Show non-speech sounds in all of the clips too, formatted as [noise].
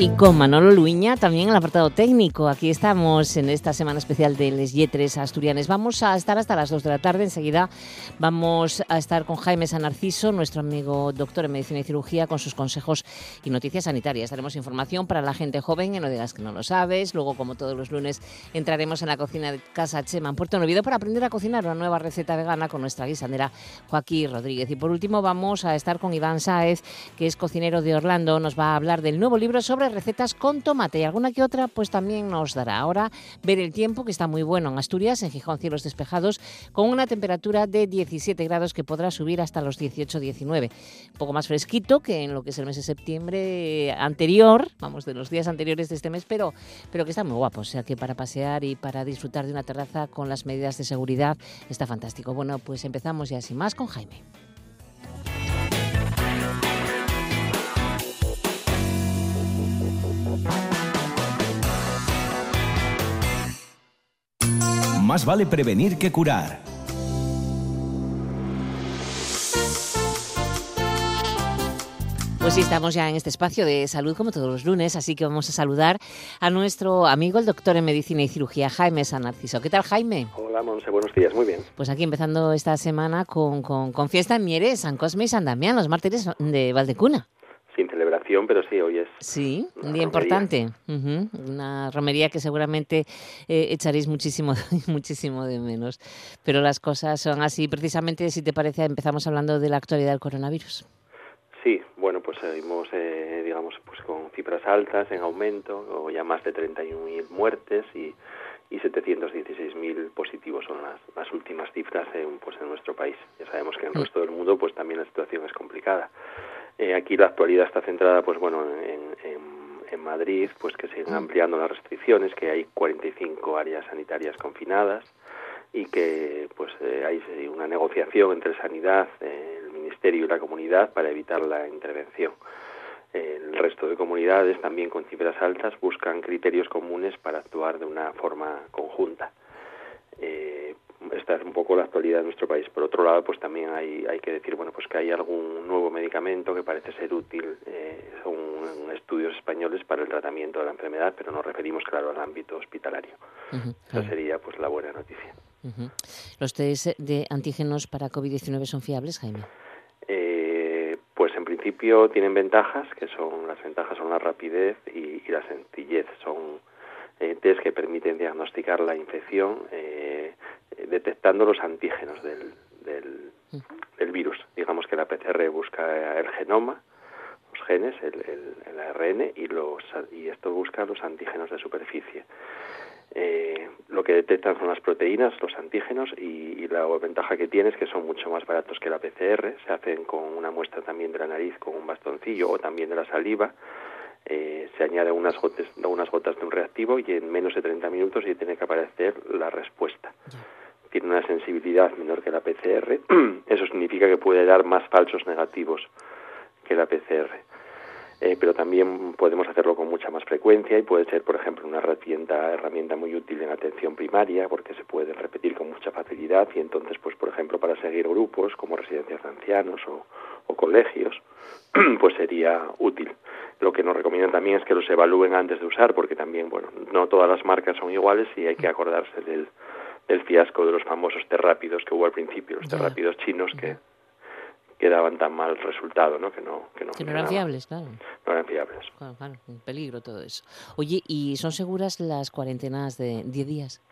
Y con Manolo Luña también en el apartado técnico. Aquí estamos en esta semana especial de Les Yetres Asturianes. Vamos a estar hasta las 2 de la tarde. Enseguida vamos a estar con Jaime San Narciso, nuestro amigo doctor en medicina y cirugía, con sus consejos y noticias sanitarias. Daremos información para la gente joven, y no digas que no lo sabes. Luego, como todos los lunes, entraremos en la cocina de Casa Chema en Puerto Novido para aprender a cocinar una nueva receta vegana con nuestra guisandera Joaquín Rodríguez. Y por último, vamos a estar con Iván Sáez, que es cocinero de Orlando. Nos va a hablar del nuevo libro sobre recetas con tomate y alguna que otra pues también nos dará. Ahora ver el tiempo que está muy bueno en Asturias, en Gijón cielos despejados, con una temperatura de 17 grados que podrá subir hasta los 18-19. Un poco más fresquito que en lo que es el mes de septiembre anterior, vamos, de los días anteriores de este mes, pero, pero que está muy guapo. O sea que para pasear y para disfrutar de una terraza con las medidas de seguridad está fantástico. Bueno, pues empezamos ya sin más con Jaime. Más vale prevenir que curar. Pues sí, estamos ya en este espacio de salud como todos los lunes, así que vamos a saludar a nuestro amigo, el doctor en medicina y cirugía, Jaime San Narciso. ¿Qué tal, Jaime? Hola, Monse, buenos días, muy bien. Pues aquí empezando esta semana con, con, con fiesta en Mieres, San Cosme y San Damián, los mártires de Valdecuna pero sí, hoy es. Sí, un día importante. Una romería que seguramente eh, echaréis muchísimo, [laughs] muchísimo de menos. Pero las cosas son así. Precisamente, si te parece, empezamos hablando de la actualidad del coronavirus. Sí, bueno, pues seguimos, eh, digamos, pues con cifras altas en aumento, o ya más de 31.000 muertes y, y 716.000 positivos son las, las últimas cifras en, pues en nuestro país. Ya sabemos que en el mm. resto del mundo pues también la situación es complicada. Eh, aquí la actualidad está centrada, pues bueno, en, Madrid, pues que siguen ampliando las restricciones, que hay 45 áreas sanitarias confinadas y que pues eh, hay una negociación entre sanidad, el ministerio y la comunidad para evitar la intervención. El resto de comunidades, también con cifras altas, buscan criterios comunes para actuar de una forma conjunta. Eh, esta es un poco la actualidad de nuestro país. Por otro lado, pues también hay, hay que decir, bueno, pues que hay algún nuevo medicamento que parece ser útil, eh, son estudios españoles para el tratamiento de la enfermedad, pero nos referimos, claro, al ámbito hospitalario. Esa sería, pues, la buena noticia. ¿Los test de antígenos para COVID-19 son fiables, Jaime? Principio tienen ventajas, que son, las ventajas son la rapidez y, la sencillez, son eh, test que permiten diagnosticar la infección eh, detectando los antígenos del, del, virus. Digamos que la PCR busca el genoma, los genes, el, el, ARN, y, los, y esto busca los antígenos de superficie. Eh, lo que detectan son las proteínas, los antígenos, y, la ventaja que tiene es que son mucho más baratos que la PCR. Se hacen con una muestra también de la nariz con un bastoncillo o también de la saliva. Eh, se añade unas gotas, unas gotas de un reactivo y en menos de 30 minutos ya tiene que aparecer la respuesta tiene una sensibilidad menor que la PCR, [clears throat] eso significa que puede dar más falsos negativos que la PCR. Eh, pero también podemos hacerlo con mucha más frecuencia y puede ser, por ejemplo, una herramienta, herramienta muy útil en atención primaria porque se puede repetir con mucha facilidad y entonces, pues, por ejemplo, para seguir grupos como residencias de ancianos o, o colegios, [clears throat] pues sería útil. Lo que nos recomiendan también es que los evalúen antes de usar porque también, bueno, no todas las marcas son iguales y hay que acordarse del, el fiasco de los famosos rápidos que hubo al principio, los rápidos chinos que, que daban tan mal resultado, ¿no? Que no, que no, eran fiables, claro. No eran fiables. Claro, claro, un peligro todo eso. Oye, ¿y son seguras las cuarentenas de 10 días?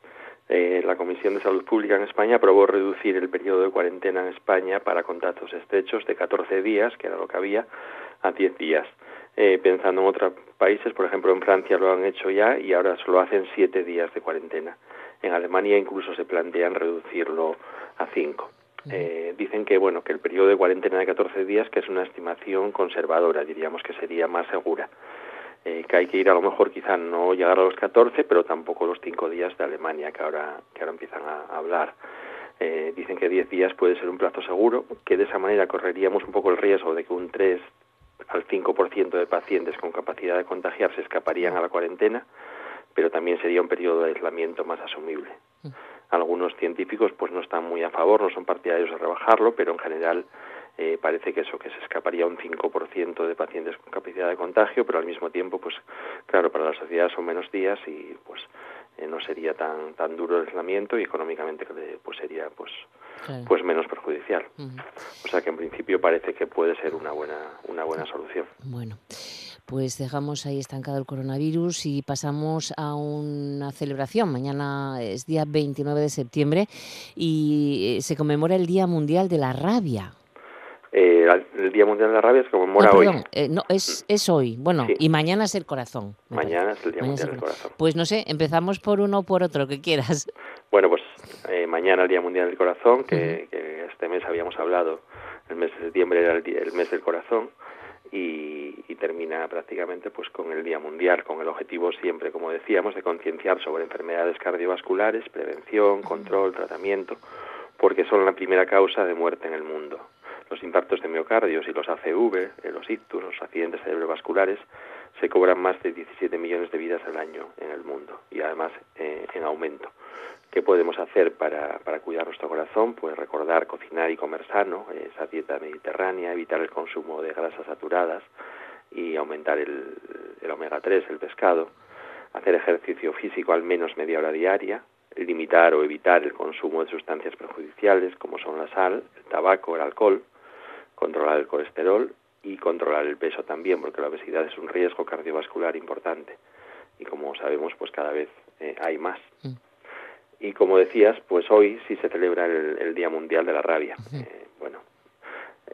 Eh, la Comisión de Salud Pública en España aprobó reducir el periodo de cuarentena en España para contactos estrechos de 14 días, que era lo que había, a 10 días. Eh, pensando en otros países, por ejemplo en Francia lo han hecho ya y ahora solo hacen 7 días de cuarentena. En Alemania incluso se plantean reducirlo a cinco. Eh, dicen que bueno que el periodo de cuarentena de 14 días que es una estimación conservadora, diríamos que sería más segura. Eh, que hay que ir a lo mejor quizá no llegar a los 14, pero tampoco los cinco días de Alemania que ahora que ahora empiezan a, hablar. Eh, dicen que 10 días puede ser un plazo seguro, que de esa manera correríamos un poco el riesgo de que un 3 al 5% de pacientes con capacidad de contagiarse escaparían a la cuarentena pero también sería un periodo de aislamiento más asumible. Algunos científicos pues no están muy a favor, no son partidarios de rebajarlo, pero en general eh, parece que eso, que se escaparía un 5% de pacientes con capacidad de contagio, pero al mismo tiempo, pues claro, para la sociedad son menos días y pues eh, no sería tan tan duro el aislamiento y económicamente pues sería pues pues menos perjudicial. O sea que en principio parece que puede ser una buena una buena solución. Bueno pues dejamos ahí estancado el coronavirus y pasamos a una celebración. Mañana es día 29 de septiembre y eh, se conmemora el Día Mundial de la Rabia. Eh, el Día Mundial de la Rabia se conmemora hoy. Eh, no, es, es hoy. Bueno, y mañana es el corazón. Mañana es el Día Mundial del Corazón. Pues no sé, empezamos por uno o por otro, que quieras. Bueno, pues mañana el Día Mundial del Corazón, que, este mes habíamos hablado, el mes de septiembre era el mes del corazón y, termina prácticamente pues con el Día Mundial, con el objetivo siempre, como decíamos, de concienciar sobre enfermedades cardiovasculares, prevención, control, tratamiento, porque son la primera causa de muerte en el mundo. Los impactos de miocardios y los ACV, los ictus, los accidentes cerebrovasculares, se cobran más de 17 millones de vidas al año en el mundo y además eh, en aumento. ¿Qué podemos hacer para, cuidar nuestro corazón? Pues recordar cocinar y comer sano, esa dieta mediterránea, evitar el consumo de grasas saturadas y aumentar el, el omega 3, el pescado, hacer ejercicio físico al menos media hora diaria, limitar o evitar el consumo de sustancias perjudiciales como son la sal, el tabaco, el alcohol, controlar el colesterol y controlar el peso también, porque la obesidad es un riesgo cardiovascular importante y como sabemos, pues cada vez eh, hay más. Mm. Y como decías, pues hoy sí se celebra el, Día Mundial de la Rabia. Eh, bueno,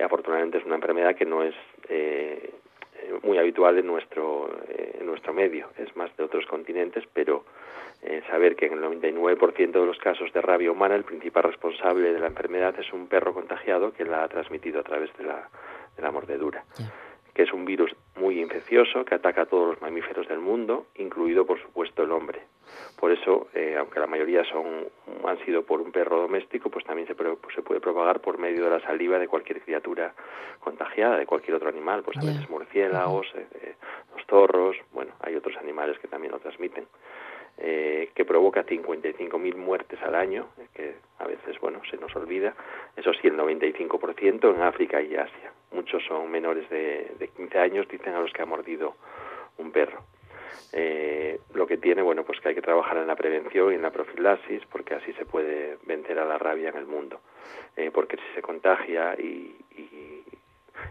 afortunadamente es una enfermedad que no es eh, muy habitual en nuestro, eh, en nuestro medio, es más de otros continentes, pero saber que en el 99% de los casos de rabia humana el principal responsable de la enfermedad es un perro contagiado que la ha transmitido a través de la, de la mordedura que es un virus muy infeccioso que ataca a todos los mamíferos del mundo, incluido por supuesto el hombre. Por eso, eh, aunque la mayoría son han sido por un perro doméstico, pues también se, se puede propagar por medio de la saliva de cualquier criatura contagiada, de cualquier otro animal, pues a veces murciélagos, eh, eh, los zorros, bueno, hay otros animales que también lo transmiten. Eh, que provoca 55.000 muertes al año, que a veces, bueno, se nos olvida. Eso sí, el 95% en África y Asia. Muchos son menores de, de 15 años, dicen a los que ha mordido un perro. Eh, lo que tiene, bueno, pues que hay que trabajar en la prevención y en la profilaxis, porque así se puede vencer a la rabia en el mundo. Eh, porque si se contagia y, y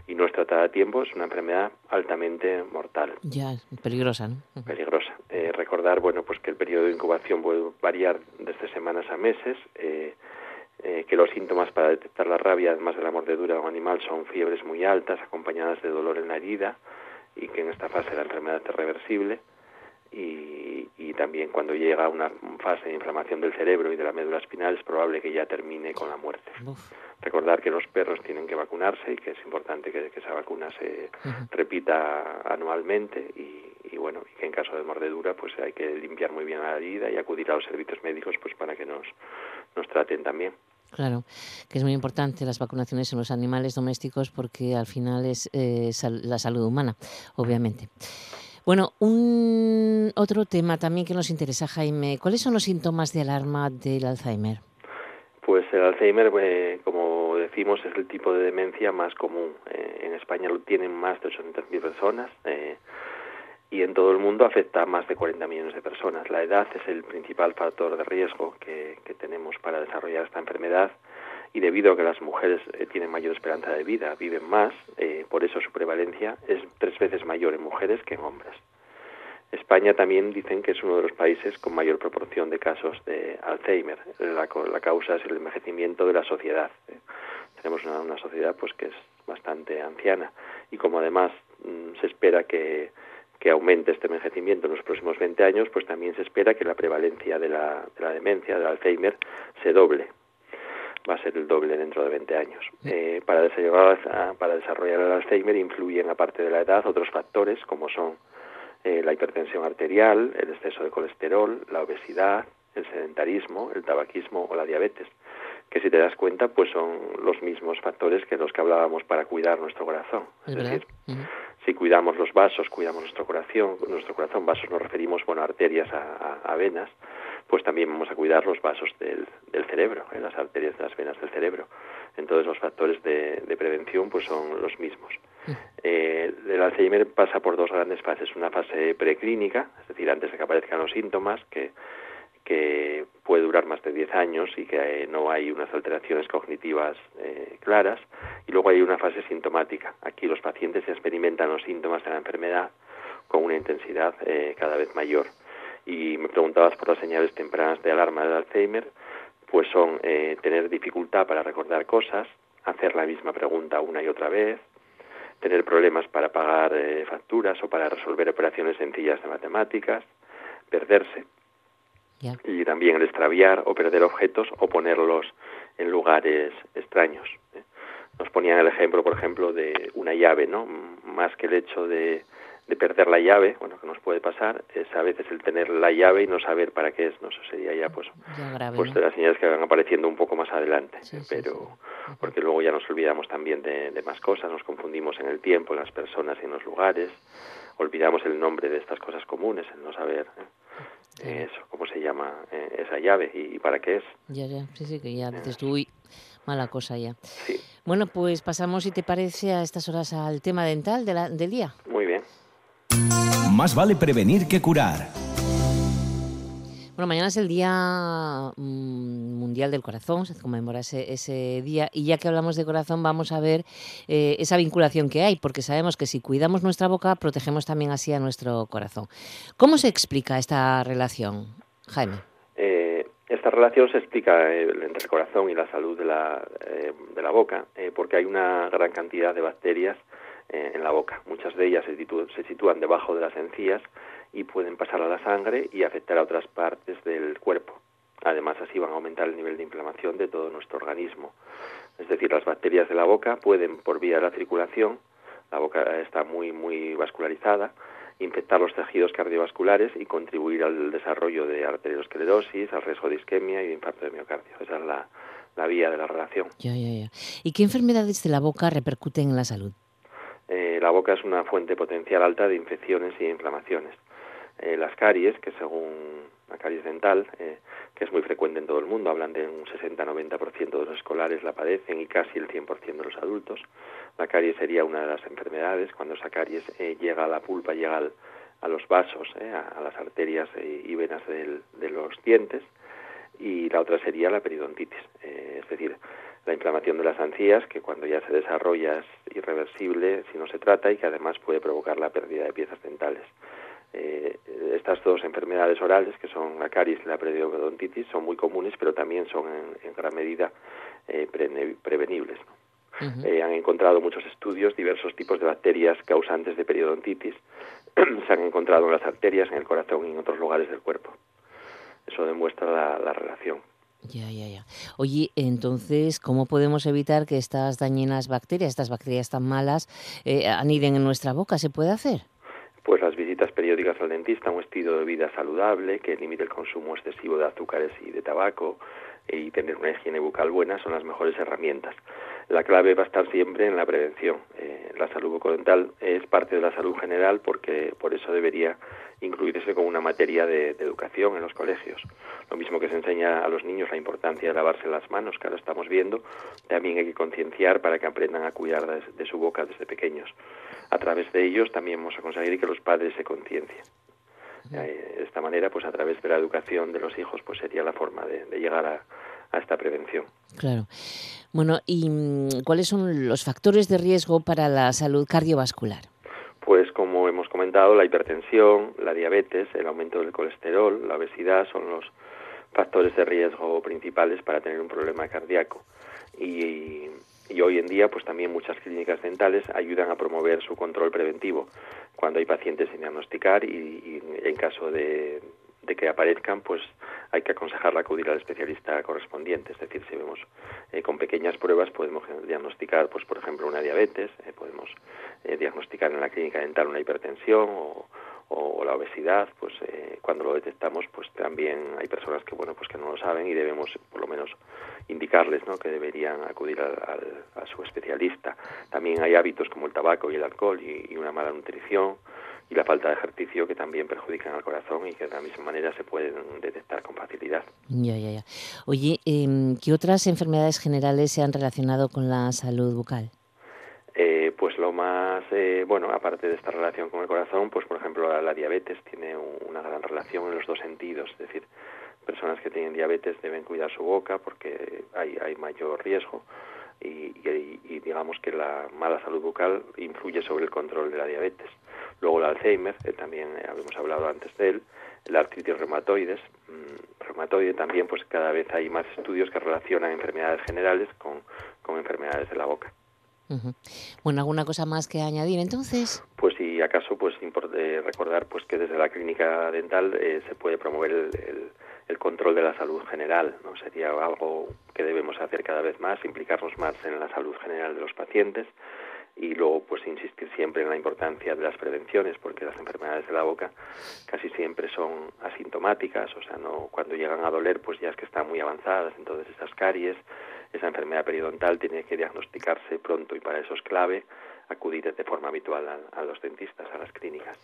no es tratada a tiempo, es una enfermedad altamente mortal. Ya, peligrosa, ¿no? Peligrosa. Eh, recordar, bueno, pues que el periodo de incubación puede variar desde semanas a meses, eh, eh, que los síntomas para detectar la rabia, además de la mordedura de un animal, son fiebres muy altas, acompañadas de dolor en la herida, y que en esta fase la enfermedad es reversible y, también cuando llega a una fase de inflamación del cerebro y de la médula espinal es probable que ya termine con la muerte. Recordar que los perros tienen que vacunarse y que es importante que, esa vacuna se repita anualmente y, bueno, y que en caso de mordedura pues hay que limpiar muy bien la herida y acudir a los servicios médicos pues para que nos, nos traten también. Claro, que es muy importante las vacunaciones en los animales domésticos porque al final es eh, la salud humana, obviamente. Bueno, un otro tema también que nos interesa, Jaime. ¿Cuáles son los síntomas de alarma del Alzheimer? Pues el Alzheimer, eh, como decimos, es el tipo de demencia más común. Eh, en España lo tienen más de 800.000 personas eh, y en todo el mundo afecta a más de 40 millones de personas. La edad es el principal factor de riesgo que tenemos para desarrollar esta enfermedad y debido a que las mujeres eh, tienen mayor esperanza de vida, viven más, por eso su prevalencia es tres veces mayor en mujeres que en hombres. España también dicen que es uno de los países con mayor proporción de casos de Alzheimer. La, causa es el envejecimiento de la sociedad. ¿eh? Tenemos una, sociedad pues que es bastante anciana y como además mm, se espera que, que aumente este envejecimiento en los próximos 20 años, pues también se espera que la prevalencia de la, de la demencia, del Alzheimer, se doble va a ser el doble dentro de 20 años. Eh, para, desarrollar, para desarrollar el Alzheimer influyen, aparte de la edad, otros factores como son eh, la hipertensión arterial, el exceso de colesterol, la obesidad, el sedentarismo, el tabaquismo o la diabetes, que si te das cuenta, pues son los mismos factores que los que hablábamos para cuidar nuestro corazón. Es, decir, Si cuidamos los vasos, cuidamos nuestro corazón, nuestro corazón, vasos nos referimos, bueno, a arterias, a, venas, pues también vamos a cuidar los vasos del, cerebro, en las arterias de las venas del cerebro. Entonces los factores de, prevención pues son los mismos. Eh, el Alzheimer pasa por dos grandes fases, una fase preclínica, es decir, antes de que aparezcan los síntomas, que que puede durar más de 10 años y que eh, no hay unas alteraciones cognitivas eh, claras. Y luego hay una fase sintomática. Aquí los pacientes experimentan los síntomas de la enfermedad con una intensidad eh, cada vez mayor. Y me preguntabas por las señales tempranas de alarma del Alzheimer, pues son tener dificultad para recordar cosas, hacer la misma pregunta una y otra vez, tener problemas para pagar facturas o para resolver operaciones sencillas de matemáticas, perderse, y también el extraviar o perder objetos o ponerlos en lugares extraños. ¿eh? Nos ponían el ejemplo, por ejemplo, de una llave, ¿no? Más que el hecho de, de perder la llave, bueno, que nos puede pasar, es a veces el tener la llave y no saber para qué es, ¿no? Eso sería ya, pues, pues de las señales que van apareciendo un poco más adelante, pero porque luego ya nos olvidamos también de, de, más cosas, nos confundimos en el tiempo, en las personas y en los lugares, olvidamos el nombre de estas cosas comunes, el no saber. ¿eh? eso, cómo se llama eh, esa llave y, para qué es. Ya, ya, sí, sí, que ya dices tú, uy, mala cosa ya. Sí. Bueno, pues pasamos, si te parece, a estas horas al tema dental de la, del día. Más vale prevenir que curar. Bueno, mañana es el Día mm, Mundial del Corazón, se conmemora ese, día y ya que hablamos de corazón vamos a ver eh, esa vinculación que hay, porque sabemos que si cuidamos nuestra boca protegemos también así a nuestro corazón. ¿Cómo se explica esta relación, Jaime? Eh, esta relación se explica eh, entre el corazón y la salud de la, de la boca, porque hay una gran cantidad de bacterias en la boca. Muchas de ellas se sitúan debajo de las encías y pueden pasar a la sangre y afectar a otras partes del cuerpo. Además, así van a aumentar el nivel de inflamación de todo nuestro organismo. Es decir, las bacterias de la boca pueden, por vía de la circulación, la boca está muy, muy vascularizada, infectar los tejidos cardiovasculares y contribuir al desarrollo de arteriosclerosis, al riesgo de isquemia y de infarto de miocardio. Esa es la, la vía de la relación. Ya, ya, ya. ¿Y qué enfermedades de la boca repercuten en la salud? La boca es una fuente potencial alta de infecciones y inflamaciones. Eh, las caries, que según la caries dental, eh, que es muy frecuente en todo el mundo, hablan de un 60-90% de los escolares la padecen y casi el 100% de los adultos. La caries sería una de las enfermedades, cuando esa caries eh, llega a la pulpa, llega a los vasos, a, las arterias y venas de los dientes, y la otra sería la periodontitis, es decir, la inflamación de las encías, que cuando ya se desarrolla es irreversible si no se trata y que además puede provocar la pérdida de piezas dentales. Eh, estas dos enfermedades orales, que son la caries y la periodontitis, son muy comunes, pero también son en, gran medida eh, prevenibles. Eh, han encontrado muchos estudios diversos tipos de bacterias causantes de periodontitis. [clears throat] se han encontrado en las arterias, en el corazón y en otros lugares del cuerpo. Eso demuestra la, relación. Ya, ya, ya. Oye, entonces, ¿cómo podemos evitar que estas dañinas bacterias, estas bacterias tan malas, aniden en nuestra boca? ¿Se puede hacer? pues las visitas periódicas al dentista, un estilo de vida saludable que limite el consumo excesivo de azúcares y de tabaco y tener una higiene bucal buena son las mejores herramientas. La clave va a estar siempre en la prevención. Eh, la salud bucodental es parte de la salud general porque por eso debería incluirse como una materia de, educación en los colegios. Lo mismo que se enseña a los niños la importancia de lavarse las manos, que ahora estamos viendo, también hay que concienciar para que aprendan a cuidar de, su boca desde pequeños. A través de ellos también vamos a conseguir que los padres se conciencien. Eh, de esta manera, pues a través de la educación de los hijos, pues sería la forma de, llegar a, a esta prevención. Claro. Bueno, ¿y mm, cuáles son los factores de riesgo para la salud cardiovascular? Pues hemos la hipertensión, la diabetes, el aumento del colesterol, la obesidad son los factores de riesgo principales para tener un problema cardíaco. Y, hoy en día, pues también muchas clínicas dentales ayudan a promover su control preventivo cuando hay pacientes sin diagnosticar y en caso de, de que aparezcan, pues hay que aconsejarla acudir al especialista correspondiente. Es decir, si vemos eh, con pequeñas pruebas podemos diagnosticar, pues por ejemplo, una diabetes, eh, podemos eh, diagnosticar en la clínica dental una hipertensión o, la obesidad, pues eh, cuando lo detectamos, pues también hay personas que bueno, pues que no lo saben y debemos por lo menos indicarles, ¿no? Que deberían acudir al, a su especialista. También hay hábitos como el tabaco y el alcohol y, una mala nutrición y la falta de ejercicio que también perjudican al corazón y que de la misma manera se pueden detectar con facilidad. Ya, ya, ya. Oye, em, ¿qué otras enfermedades generales se han relacionado con la salud bucal? Eh, pues lo más, eh, bueno, aparte de esta relación con el corazón, pues por ejemplo la, diabetes tiene una gran relación en los dos sentidos, es decir, personas que tienen diabetes deben cuidar su boca porque hay, hay mayor riesgo y, y, digamos que la mala salud bucal influye sobre el control de la diabetes. Luego el Alzheimer, eh, también habíamos hablado antes de él, la artritis reumatoides, mm, reumatoide también, pues cada vez hay más estudios que relacionan enfermedades generales con, con enfermedades de la boca. Bueno, ¿alguna cosa más que añadir entonces? Pues si acaso, pues importa recordar pues que desde la clínica dental eh, se puede promover el, el, control de la salud general, ¿no? Sería algo que debemos hacer cada vez más, implicarnos más en la salud general de los pacientes y luego pues insistir siempre en la importancia de las prevenciones porque las enfermedades de la boca casi siempre son asintomáticas, o sea, no cuando llegan a doler pues ya es que están muy avanzadas, entonces esas caries esa enfermedad periodontal tiene que diagnosticarse pronto y para eso es clave acudir de forma habitual a, los dentistas, a las clínicas.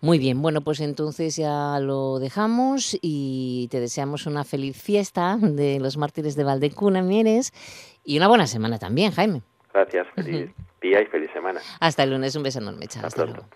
Muy bien, bueno, pues entonces ya lo dejamos y te deseamos una feliz fiesta de los mártires de Valdecuna, Mieres, y una buena semana también, Jaime. Gracias, feliz día y feliz semana. Hasta el lunes, un beso enorme, chao. Hasta, luego.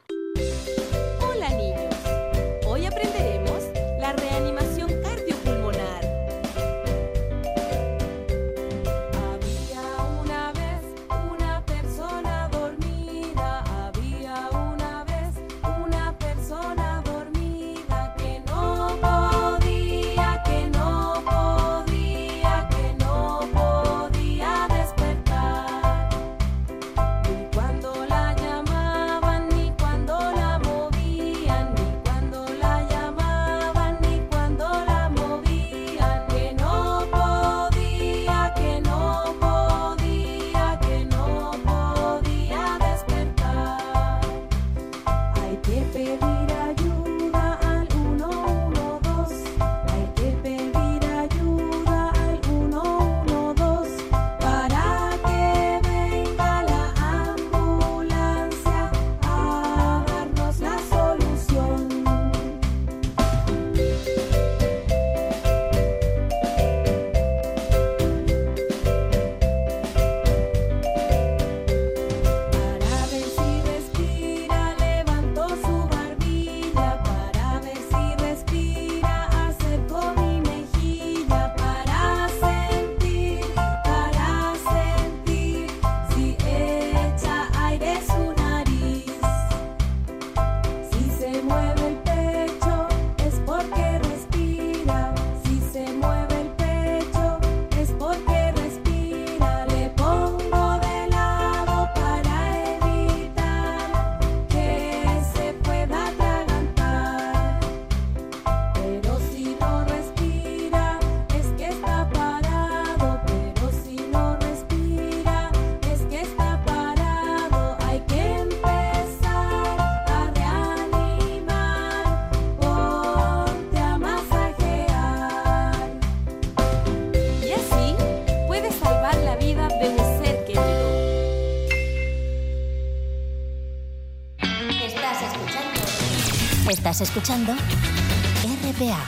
Escuchando RPA,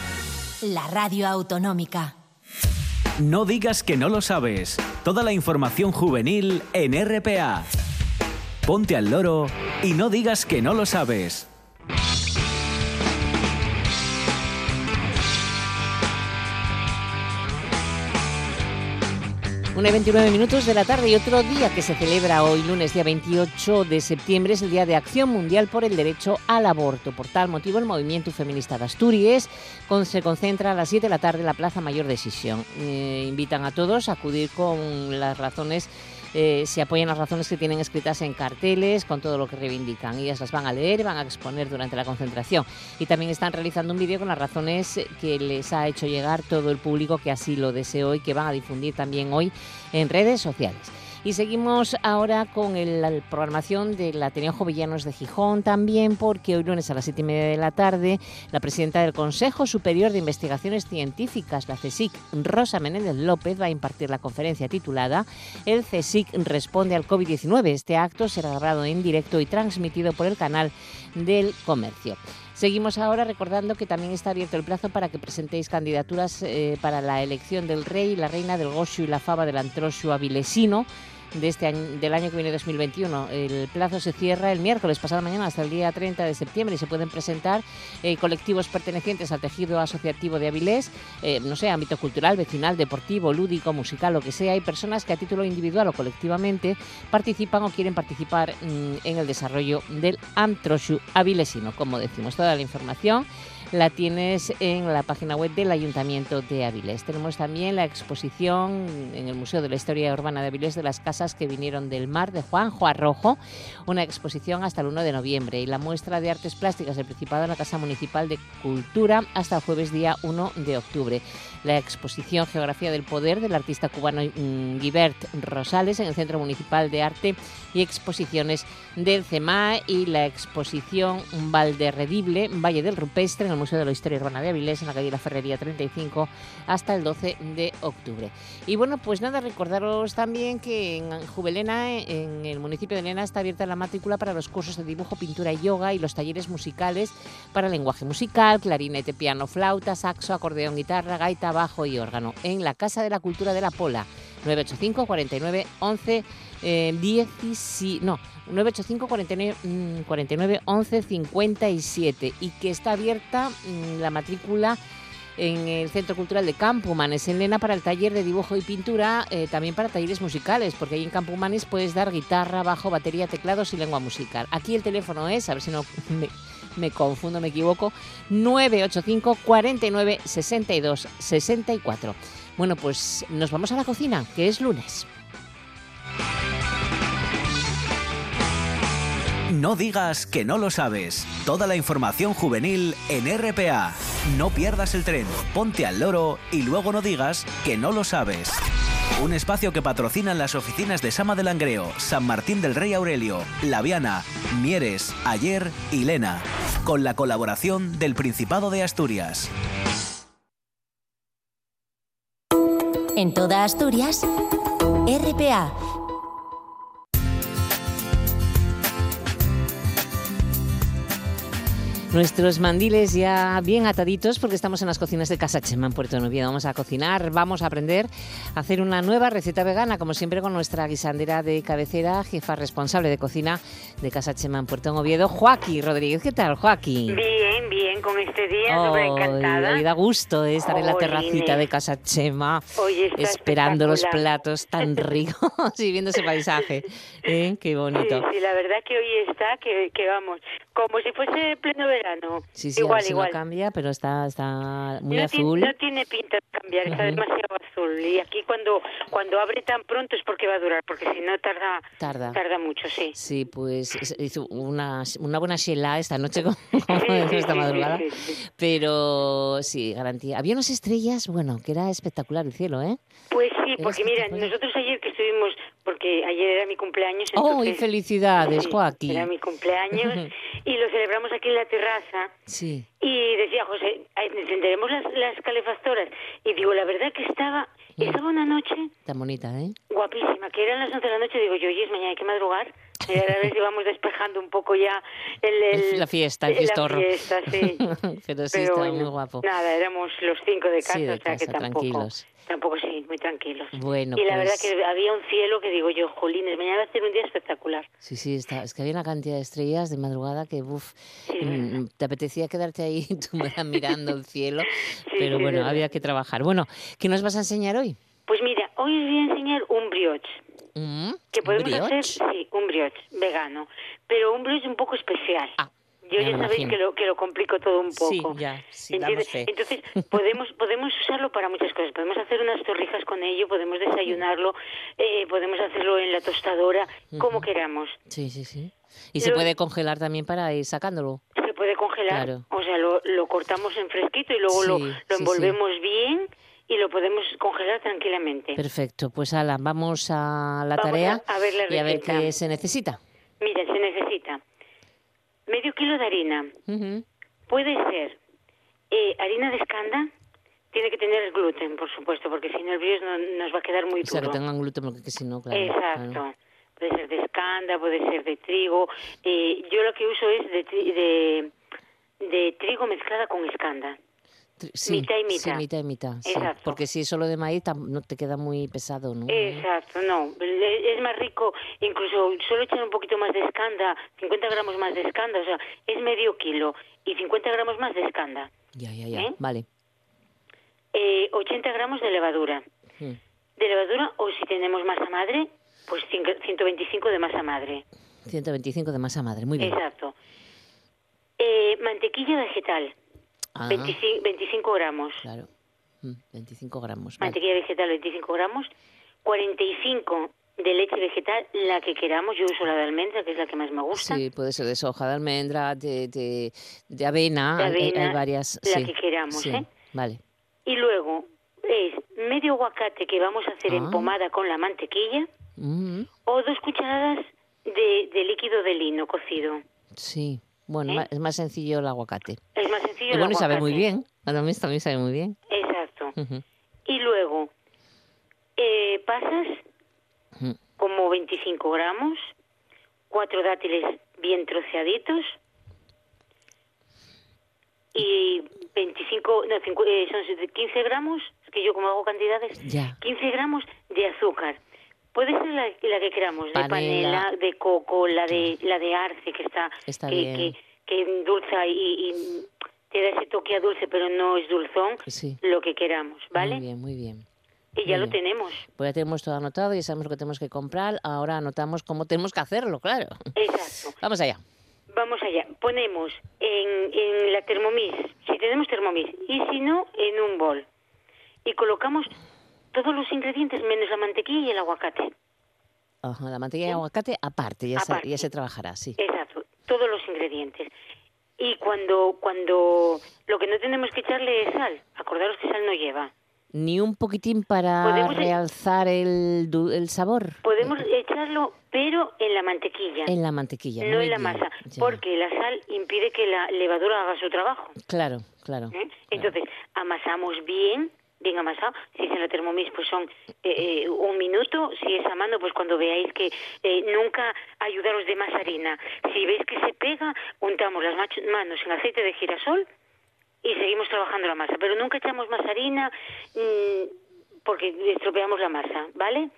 la radio autonómica. No digas que no lo sabes. Toda la información juvenil en RPA. Ponte al loro y no digas que no lo sabes. Una y 29 minutos de la tarde y otro día que se celebra hoy, lunes día 28 de septiembre, es el Día de Acción Mundial por el Derecho al Aborto. Por tal motivo, el Movimiento Feminista de Asturias se concentra a las 7 de la tarde en la Plaza Mayor de Sisión. Eh, invitan a todos a acudir con las razones eh, se apoyan las razones que tienen escritas en carteles con todo lo que reivindican. Ellas las van a leer y van a exponer durante la concentración. Y también están realizando un vídeo con las razones que les ha hecho llegar todo el público que así lo deseó y que van a difundir también hoy en redes sociales. Y seguimos ahora con la programación del Ateneo Jovellanos de Gijón también, porque hoy lunes a las siete y media de la tarde, la presidenta del Consejo Superior de Investigaciones Científicas, la CSIC, Rosa Menéndez López, va a impartir la conferencia titulada El CSIC responde al COVID-19. Este acto será grabado en directo y transmitido por el canal del comercio. Seguimos ahora recordando que también está abierto el plazo para que presentéis candidaturas eh, para la elección del rey, la reina del Goshu y la fava del Antrosio Avilesino de este año, del año que viene 2021. El plazo se cierra el miércoles pasado mañana hasta el día 30 de septiembre y se pueden presentar eh, colectivos pertenecientes al tejido asociativo de Avilés, eh, no sé, ámbito cultural, vecinal, deportivo, lúdico, musical, lo que sea. Hay personas que a título individual o colectivamente participan o quieren participar mm, en el desarrollo del Antroshu avilesino. Como decimos, toda la información la tienes en la página web del Ayuntamiento de Avilés. Tenemos también la exposición en el Museo de la Historia Urbana de Avilés de las casas que vinieron del mar de Juanjo Arrojo, una exposición hasta el 1 de noviembre y la muestra de artes plásticas del Principado en la Casa Municipal de Cultura hasta jueves día 1 de octubre. La exposición Geografía del Poder del artista cubano mm, Guibert Rosales en el Centro Municipal de Arte y Exposiciones del CEMA y la exposición Valderredible, Valle del Rupestre en el Museo de la Historia Urbana de Avilés, en la calle La Ferrería 35, hasta el 12 de octubre. Y bueno, pues nada, recordaros también que en Juvelena, en el municipio de Lena, está abierta la matrícula para los cursos de dibujo, pintura y yoga y los talleres musicales para lenguaje musical, clarinete, piano, flauta, saxo, acordeón, guitarra, gaita, bajo y órgano, en la Casa de la Cultura de la Pola, 985 49 11 10 no 985 49, 49 11 57 y que está abierta mm, la matrícula en el Centro Cultural de Campumanes en Lena para el taller de dibujo y pintura, eh, también para talleres musicales, porque ahí en Campumanes puedes dar guitarra, bajo, batería, teclados y lengua musical. Aquí el teléfono es, a ver si no [laughs] me, me confundo, me equivoco, 985 49 62 64. Bueno, pues nos vamos a la cocina, que es lunes. No digas que no lo sabes. Toda la información juvenil en RPA. No pierdas el tren, ponte al loro y luego no digas que no lo sabes. Un espacio que patrocinan las oficinas de Sama del Langreo, San Martín del Rey Aurelio, Laviana, Mieres, Ayer y Lena, con la colaboración del Principado de Asturias. En toda Asturias, RPA Nuestros mandiles ya bien ataditos porque estamos en las cocinas de Casa Chema en Puerto Noviedo. Vamos a cocinar, vamos a aprender a hacer una nueva receta vegana, como siempre con nuestra guisandera de cabecera, jefa responsable de cocina de Casa Chema en Puerto Noviedo, Joaquín Rodríguez. ¿Qué tal, Joaquín? Bien, bien, con este día, oh, encantada. Hoy da gusto estar en la terracita de Casa Chema, esperando los platos tan ricos y viendo ese paisaje. ¿eh? Qué bonito. Sí, la verdad que hoy está, que, que vamos, como si fuese pleno verano. Sí, sí, igual, igual. no cambia, pero está, está muy azul. no tiene pinta de cambiar, está demasiado azul. Y aquí cuando, cuando abre tan pronto es porque va a durar, porque si no tarda, tarda. tarda mucho, sí. Sí, pues hizo una, una buena shela esta noche [laughs] con, esta madrugada. pero sí, garantía. Había unas estrellas, bueno, que era espectacular el cielo, ¿eh? Pues sí, porque mira, nosotros ayer que estuvimos, porque ayer era mi cumpleaños. ¡Oh, y felicidades, Joaquín! Era mi cumpleaños y lo celebramos aquí en la terraza. Sí. Y decía José, encenderemos las, las calefactoras. Y digo, la verdad que estaba, mm. estaba una noche... Tan bonita, ¿eh? Guapísima, que eran las 11 de la noche. Digo yo, oye, es mañana hay que madrugar. Y a ver si vamos despejando un poco ya el, [laughs] la fiesta, el fiestorro. [laughs] La fiesta, sí. [laughs] Pero sí, estaba muy guapo. Nada, éramos los cinco de casa, o sea que. Tranquilos. Tampoco sí, muy tranquilos. Bueno, y la verdad pues que había un cielo que digo yo, jolines, mañana va a ser un día espectacular. Sí, sí, está, es que había una cantidad de estrellas de madrugada que, uff, mm, te apetecía quedarte ahí [laughs] [laughs] mirando el cielo, pero bueno, había que trabajar. Bueno, ¿qué nos vas a enseñar hoy? Pues mira, hoy os voy a enseñar un brioche. Mm, que podemos ¿brioche? hacer, sí, un brioche vegano, pero un brioche un poco especial. Ah. Yo ya, sabéis que lo, que lo complico todo un poco. Sí, ya, sí, Entonces, [laughs] podemos, podemos usarlo para muchas cosas. Podemos hacer unas torrijas con ello, podemos desayunarlo, eh, podemos hacerlo en la tostadora, como queramos. Sí, sí, sí. Y se puede congelar también para ir sacándolo. Se puede congelar. O sea, lo, lo cortamos en fresquito y luego lo, lo envolvemos bien y lo podemos congelar tranquilamente. Perfecto, pues Alan, vamos a la Vamos tarea a- a ver la y a ver qué se necesita. Mira, se necesita medio kilo de harina. Puede ser eh, harina de escanda, tiene que tener el gluten, por supuesto, porque si no el brioche no, nos va a quedar muy O sea, que duro. tengan gluten, porque que si no, claro. Exacto. claro. Puede ser de escanda, puede ser de trigo. Eh, yo lo que uso es de, de, de trigo mezclada con escanda. Sí, Mitad y Sí, mitad. mitad y mitad. sí. Exacto. Porque si es solo de maíz, no te queda muy pesado, ¿no? Exacto, no. Es más rico, incluso solo echar un poquito más de escanda, 50 gramos más de escanda, o sea, es medio kilo y 50 gramos más de escanda. Ya, ya, ya. ¿Eh? Vale. Eh, 80 gramos de levadura. Mm. De levadura, o si tenemos masa madre, pues cinco- 125 de masa madre. 125 de masa madre, muy bien. Exacto. Eh, mantequilla vegetal, Ah, 25, 25 gramos. claro. Mm, 25 gramos. Vale. Mantequilla vegetal, 25 gramos. 45 de leche vegetal, la que queramos. Yo uso la de almendra, que es la que más me gusta. Sí, puede ser de soja, de almendra, de, de, de avena. De hay- hay- avena, hay varias. la sí, que queramos, sí, ¿eh? Vale. Y luego es medio aguacate que vamos a hacer Ah. en pomada con la mantequilla Mm, o dos cucharadas de, de líquido de lino cocido. sí. Bueno, ¿Eh? es más sencillo el aguacate. Es más sencillo Y el bueno, y sabe muy aguacate. bien. A mí también sabe muy bien. Exacto. Ujú, Y luego eh, pasas ujú. como 25 gramos, cuatro dátiles bien troceaditos y 25, no, cincu- eh, son 15 gramos, es que yo como hago cantidades, Ya. 15 gramos de azúcar. Puede ser la, la que queramos, de Panela. de coco, la de la de arce que está, Está que, bien. que, que endulza y, y te da ese toque a dulce, pero no es dulzón, Sí. lo que queramos, ¿vale? Muy bien, muy bien. Y ya lo tenemos. Pues ya tenemos todo anotado, ya sabemos lo que tenemos que comprar. Ahora anotamos cómo tenemos que hacerlo, claro. Exacto. [laughs] Vamos allá. Vamos allá. Ponemos en, en la Thermomix, si tenemos Thermomix, y si no, en un bol. Y colocamos todos los ingredientes menos la mantequilla y el aguacate. Ajá, la mantequilla de aguacate aparte, ya, se- Aparte. ya se trabajará, sí. Exacto, todos los ingredientes. Y cuando, cuando lo que no tenemos que echarle es sal. Acordaros que sal no lleva. Ni un poquitín para Podemos e- realzar el, el sabor Podemos echarlo, pero en la mantequilla, en la mantequilla. no en la masa, ya. porque la sal impide que la levadura haga su trabajo. Claro, claro. ¿eh? Entonces, amasamos bien, bien amasado. Si es en la Thermomix, pues son eh, eh, un minuto. Si es a mano, pues cuando veáis que eh, nunca ayudaros de más harina. Si veis que se pega, untamos las manos en aceite de girasol y seguimos trabajando la masa. Pero nunca echamos más harina mm, porque estropeamos la masa, ¿vale?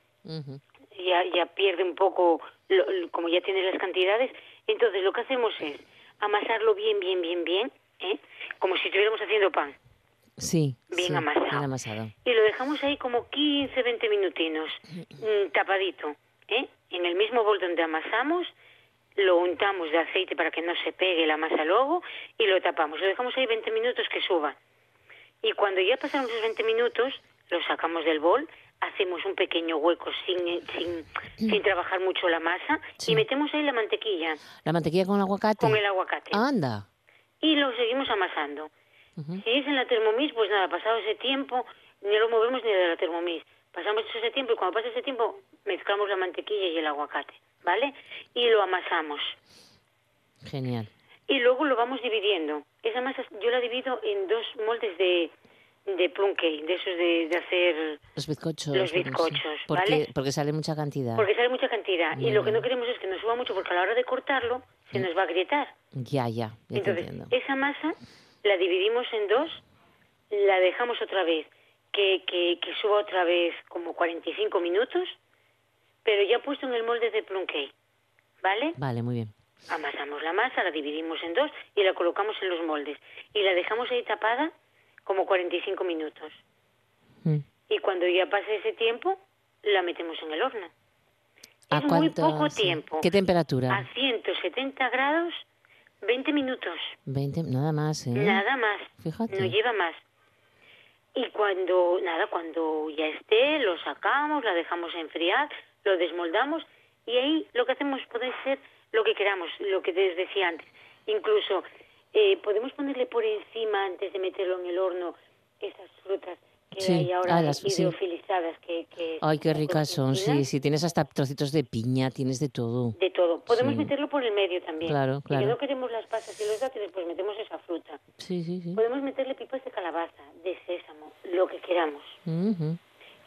Ya, ya pierde un poco, lo- lo- como ya tiene las cantidades. Entonces lo que hacemos es amasarlo bien, bien, bien, bien, ¿eh? como si estuviéramos haciendo pan. Sí. Bien sí, amasado. Bien amasado. Y lo dejamos ahí como 15, 20 minutinos, [clears throat] mm, tapadito. ¿eh? En el mismo bol donde amasamos, lo untamos de aceite para que no se pegue la masa luego y lo tapamos. Lo dejamos ahí 20 minutos que suba. Y cuando ya pasaron esos 20 minutos, lo sacamos del bol, hacemos un pequeño hueco sin, sin, sin trabajar mucho la masa Sí. y metemos ahí la mantequilla ¿La mantequilla con el aguacate? con el aguacate. Anda. Y lo seguimos amasando. Si es en la Thermomix, pues nada, pasado ese tiempo, no lo movemos ni de la Thermomix. Pasamos ese tiempo y cuando pasa ese tiempo, mezclamos la mantequilla y el aguacate, ¿vale? Y lo amasamos. Genial. Y luego lo vamos dividiendo. Esa masa yo la divido en dos moldes de, de plum cake, de esos de, de hacer... Los bizcochos. Los bizcochos, porque, ¿vale? Porque sale mucha cantidad. Porque sale mucha cantidad. Y lo que Mm. no queremos es que nos suba mucho porque a la hora de cortarlo se nos va a agrietar. Ya, ya. Ya te Entonces, entiendo. esa masa la dividimos en dos, la dejamos otra vez, que, que, que suba otra vez como 45 minutos, pero ya puesto en el molde de plum cake, ¿vale? Vale, muy bien. Amasamos la masa, la dividimos en dos y la colocamos en los moldes. Y la dejamos ahí tapada como 45 minutos. Mm. Y cuando ya pase ese tiempo, la metemos en el horno. ¿A Es muy cuánto- poco sí. tiempo. ¿Qué temperatura? A 170 grados, 20 minutos. 20, nada más, ¿eh? Nada más. Fíjate. No lleva más. Y cuando, nada, cuando ya esté, lo sacamos, la dejamos enfriar, lo desmoldamos y ahí lo que hacemos puede ser lo que queramos, lo que les decía antes. Incluso eh, podemos ponerle por encima, antes de meterlo en el horno, esas frutas que Sí. hay ahora Ah, las- sí. hidrofilizadas. Que, que Ay, qué ricas son, sí, sí. Tienes hasta trocitos de piña, tienes de todo. De todo. Podemos Sí. meterlo por el medio también. Claro, claro. que no queremos las pasas y los dátiles, pues metemos esa fruta. Sí, sí, sí. Podemos meterle pipas de calabaza, de sésamo, lo que queramos. Ujú.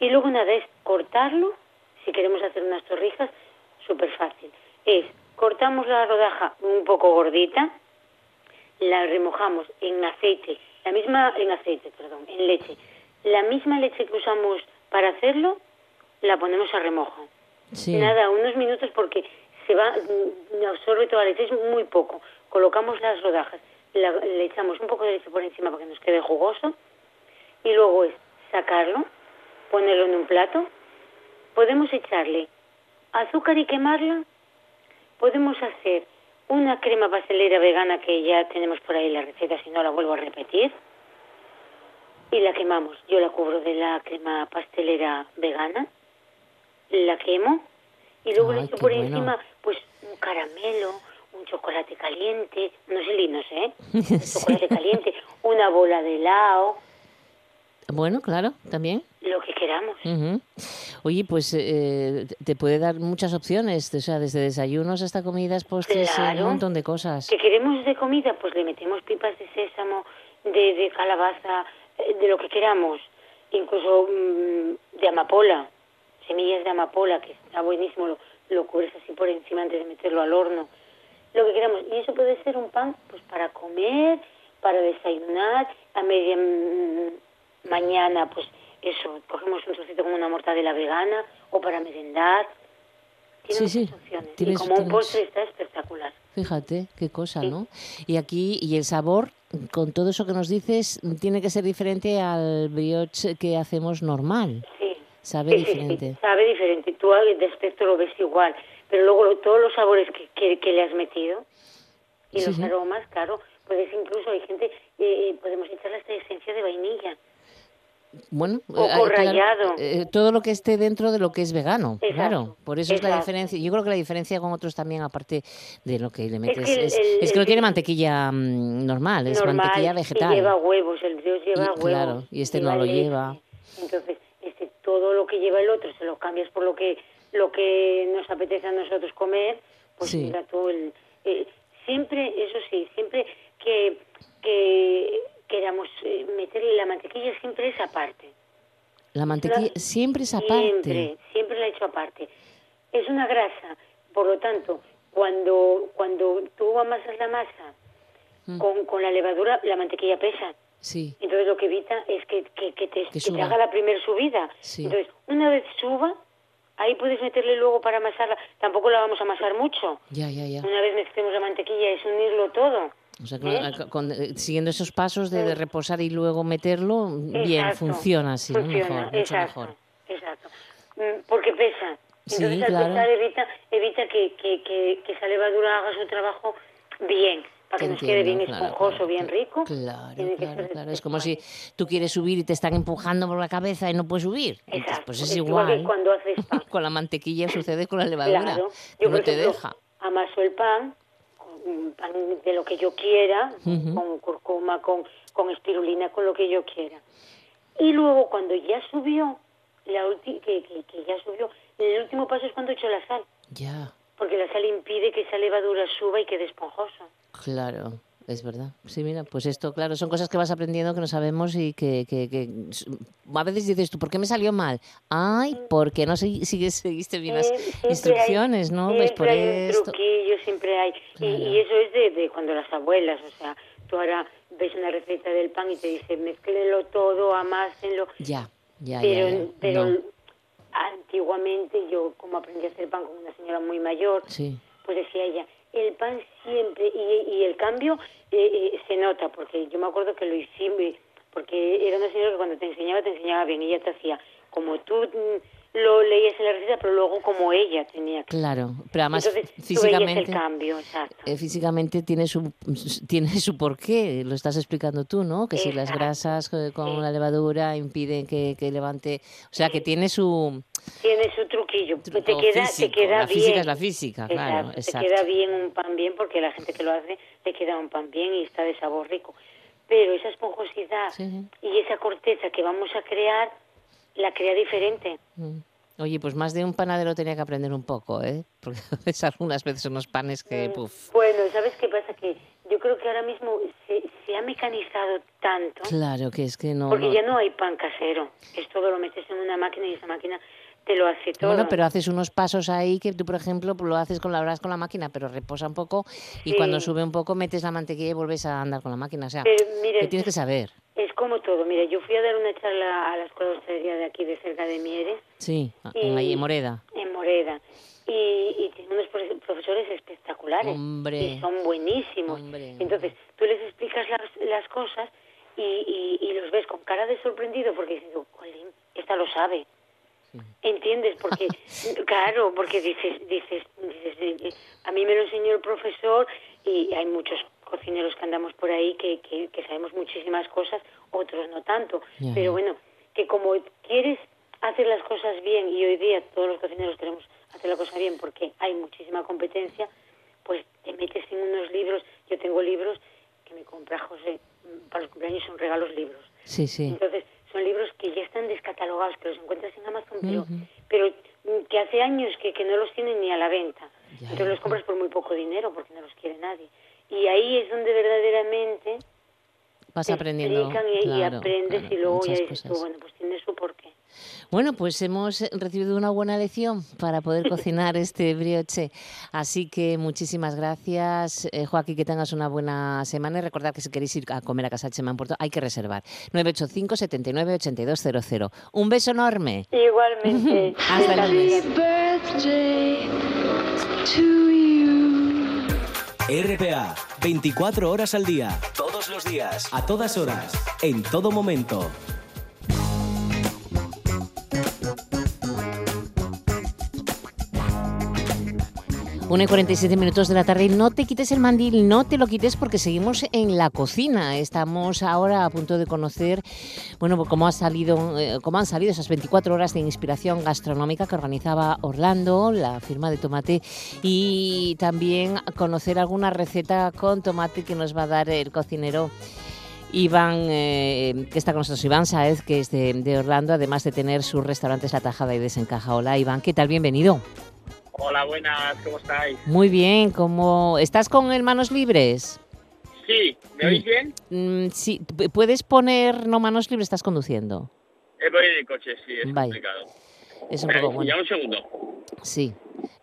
Y luego una vez cortarlo, si queremos hacer unas torrijas, súper fácil. Es, cortamos la rodaja un poco gordita, la remojamos en aceite, la misma, en aceite, perdón, en leche. La misma leche que usamos para hacerlo, la ponemos a remojo. Sí. Nada, unos minutos porque se va, mm, absorbe toda la leche, es muy poco. Colocamos las rodajas, la- le echamos un poco de leche por encima para que nos quede jugoso y luego es sacarlo, ponerlo en un plato. Podemos echarle azúcar y quemarla. Podemos hacer una crema pastelera vegana que ya tenemos por ahí la receta, si no la vuelvo a repetir. Y la quemamos. Yo la cubro de la crema pastelera vegana. La quemo. Y luego le echo qué por bueno. encima pues un caramelo, un chocolate caliente, no sé linos, ¿eh? [laughs] Un chocolate caliente, una bola de helado, Bueno, claro, también. lo que queramos. Ujú. Oye, pues eh, te puede dar muchas opciones, o sea, desde desayunos hasta comidas, postres, eh, Claro. un montón de cosas. ¿Que queremos de comida? Pues le metemos pipas de sésamo, de, de calabaza, de lo que queramos. Incluso mm, de amapola, semillas de amapola, que está buenísimo, lo, lo cubres así por encima antes de meterlo al horno. Lo que queramos. Y eso puede ser un pan pues para comer, para desayunar, a media mm, mañana, pues eso, cogemos un trocito como una mortadela vegana, o para merendar. Tiene Sí, muchas sí. opciones. Tienes- y como un postre está espectacular. Fíjate, qué cosa. ¿no? Y aquí, y el sabor, con todo eso que nos dices, tiene que ser diferente al brioche que hacemos normal. Sí. Sabe Sí, sí, sí, diferente. sabe diferente. Tú de aspecto lo ves igual, pero luego todos los sabores que, que, que le has metido y los aromas, claro, puedes incluso, hay gente, eh, eh, podemos echarle esta esencia de vainilla. Bueno, Coco eh, rallado. eh, todo lo que esté dentro de lo que es vegano, Exacto, claro. Por eso es la diferencia. Yo creo que la diferencia con otros también, aparte de lo que le metes, que el- es, el- es que no tiene mantequilla mm, normal, es normal, mantequilla vegetal. Y lleva huevos, el brioche lleva Y- huevos. claro, y este no lo leche. lleva. Entonces, este, todo lo que lleva el otro se lo cambias por lo que lo que nos apetece a nosotros comer, pues Sí. mira tú, el, eh, siempre, eso sí, siempre que, que queramos eh, meterle la mantequilla, siempre es aparte. La mantequilla siempre es aparte. Siempre, siempre la he hecho aparte. Es una grasa, por lo tanto, cuando, cuando tú amasas la masa Mm. con, con la levadura, la mantequilla pesa. Sí, Entonces lo que evita es que, que, que te, Que te haga la primer subida. Sí. Entonces, una vez suba, ahí puedes meterle luego para amasarla. Tampoco la vamos a amasar mucho. ya, ya, ya. Una vez mezclemos la mantequilla es unirlo todo. O sea, con- con- eh, siguiendo esos pasos de, de reposar y luego meterlo, bien, funciona así, mucho mejor. Exacto. Mm, Porque pesa. Sí, Entonces al claro. pesar evita, evita que, que, que, que esa levadura haga su trabajo bien, para que nos quede bien claro, esponjoso, claro, bien rico. Claro, claro, claro. Es como si tú quieres subir y te están empujando por la cabeza y no puedes subir. Entonces, pues es igual que igual. cuando haces pan. [laughs] Con la mantequilla sucede con la levadura. Yo, no te ejemplo, deja. amaso el pan, pan de lo que yo quiera, con curcuma, con, con espirulina, con lo que yo quiera. Y luego cuando ya subió, la ulti- que, que, que ya subió, el último paso es cuando echo la sal, Ya, porque la sal impide que esa levadura suba y quede esponjoso. claro. Es verdad. Sí, mira, pues esto, claro, son cosas que vas aprendiendo que no sabemos y que, que, que a veces dices tú, ¿por qué me salió mal? Ay, porque no [laughs] sigues, seguiste bien las siempre instrucciones, hay- ¿no? Siempre Ves por hay un esto. truquillo, siempre hay. Y- Claro. Y, eso es de, de cuando las abuelas, o sea, tú ahora ves una receta del pan y te dice, mezclelo todo, amásenlo. Ya, ya, pero ya, ya. pero No, antiguamente yo, como aprendí a hacer pan con una señora muy mayor, sí. pues decía ella, el pan siempre, y, el cambio eh, eh, se nota, porque yo me acuerdo que lo hicimos, porque era una señora que cuando te enseñaba, te enseñaba bien, y ella te hacía como tú mm, lo leías en la receta, pero luego como ella tenía que... Claro, pero además Entonces, tú físicamente... el cambio, exacto. eh, físicamente tiene su [laughs] tiene su porqué, lo estás explicando tú, ¿no? Que si las grasas con Sí. la levadura impiden que, que levante, o sea, que tiene su Tiene su truquillo, truco te queda, físico. te queda la bien. física es la física, claro, Exacto, exacto. Te queda bien un pan bien porque la gente que lo hace le queda un pan bien y está de sabor rico. pero esa esponjosidad Sí. y esa corteza que vamos a crear la crea diferente. Mm. Oye, pues más de un panadero tenía que aprender un poco, ¿eh? [laughs] Porque es algunas veces unos panes que, Mm, puf. Bueno, ¿sabes qué pasa? Que yo creo que ahora mismo se, se ha mecanizado tanto Claro que es que no. porque no- ya no hay pan casero. Es todo lo metes en una máquina y esa máquina te lo hace todo. Bueno, pero haces unos pasos ahí que tú, por ejemplo, pues lo haces con la brás con la máquina, pero reposa un poco y Sí. cuando sube un poco metes la mantequilla y vuelves a andar con la máquina. O sea, Pero, mira, que tienes que saber. Es como todo. Mira, yo fui a dar una charla a la escuela de hostelería de aquí, de cerca de Mieres, Sí, Y- en ahí en Moreda. en Moreda. Y, y tiene unos profe- profesores espectaculares. Hombre. Y son buenísimos. Hombre. Entonces, tú les explicas las, las cosas y, y, y los ves con cara de sorprendido porque dices, "Oh, jolín, esta lo sabe. ¿Entiendes? Porque, [laughs] claro, porque dices, dices, dices, eh, eh, a mí me lo enseñó el profesor y hay muchos cocineros que andamos por ahí que, que, que sabemos muchísimas cosas, otros no tanto. Pero bueno, que como quieres hacer las cosas bien y hoy día todos los cocineros queremos hacer la cosa bien porque hay muchísima competencia, pues te metes en unos libros. Yo tengo libros que me compra José mm, para los cumpleaños, son regalos libros. Sí, sí. Entonces, son libros que ya están descatalogados, que los encuentras en Amazon, pero, Ujú. pero mm, que hace años que, que no los tienen ni a la venta. Ya, Entonces los compras por muy poco dinero porque no los quiere nadie. Y ahí es donde verdaderamente Vas te aprendiendo. y, y claro, aprendes claro, y luego ya dices tú, bueno, pues tiene su porqué. Bueno, pues hemos recibido una buena lección para poder cocinar [laughs] este brioche. Así que muchísimas gracias, eh, Joaquín, que tengas una buena semana y recordad que si queréis ir a comer a casa de Chema en Puerto hay que reservar. 985 79 8200. Un beso enorme. Igualmente. [laughs] Hasta el lunes. birthday to you. RPA, 24 horas al día, todos los días, a todas horas, en todo momento. 1 y 47 minutos de la tarde. No te quites el mandil, no te lo quites porque seguimos en la cocina. Estamos ahora a punto de conocer, bueno, pues cómo, ha salido, eh, cómo han salido esas 24 horas de inspiración gastronómica que organizaba Orlando, la firma de tomate, y también conocer alguna receta con tomate que nos va a dar el cocinero. Iván, eh, que está con nosotros, Iván Saez, que es de, de Orlando, además de tener sus restaurantes La Tajada y Desencaja. Hola, Iván, ¿qué tal? Bienvenido. Hola, buenas, ¿cómo estáis? Muy bien, ¿cómo estás con manos libres? Sí, ¿me oís bien? Mm, sí, ¿puedes poner no manos libres? Estás conduciendo. Eh, voy en el coche, sí, es Vaya. complicado. Es un poco bueno. Ya un segundo. Sí.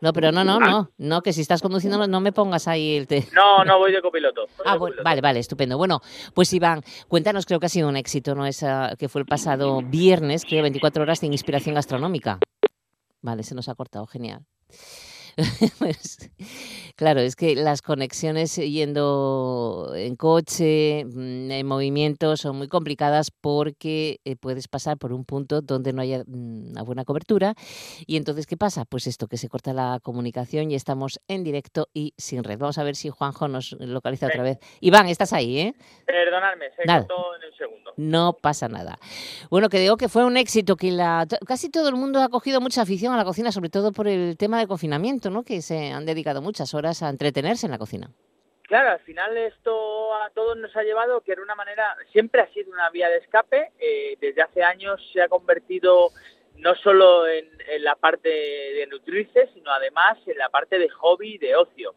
No, pero no, no, no, no, que si estás conduciendo no- me pongas ahí el te. No, no voy de copiloto. voy Ah, de bueno, copiloto. vale, vale, estupendo. Bueno, pues Iván, cuéntanos, creo que ha sido un éxito, ¿no? Esa que fue el pasado viernes, creo, 24 horas de inspiración gastronómica. Vale, se nos ha cortado, genial. [laughs] Pues, claro, es que las conexiones yendo en coche, mm, en movimiento, son muy complicadas porque eh, puedes pasar por un punto donde no haya mm, una buena cobertura. Y entonces, ¿qué pasa? Pues esto, que se corta la comunicación y estamos en directo y sin red. Vamos a ver si Juanjo nos localiza otra vez. Iván, estás ahí, ¿eh? Perdonadme, se Nada. cortó en un segundo. No pasa nada. Bueno, que digo que fue un éxito, que la, casi todo el mundo ha cogido mucha afición a la cocina, sobre todo por el tema del confinamiento, ¿no? Que se han dedicado muchas horas a entretenerse en la cocina. Claro, al final esto a todos nos ha llevado que era una manera, siempre ha sido una vía de escape, eh, desde hace años se ha convertido no solo en, en la parte de nutrirse, sino además en la parte de hobby, de ocio.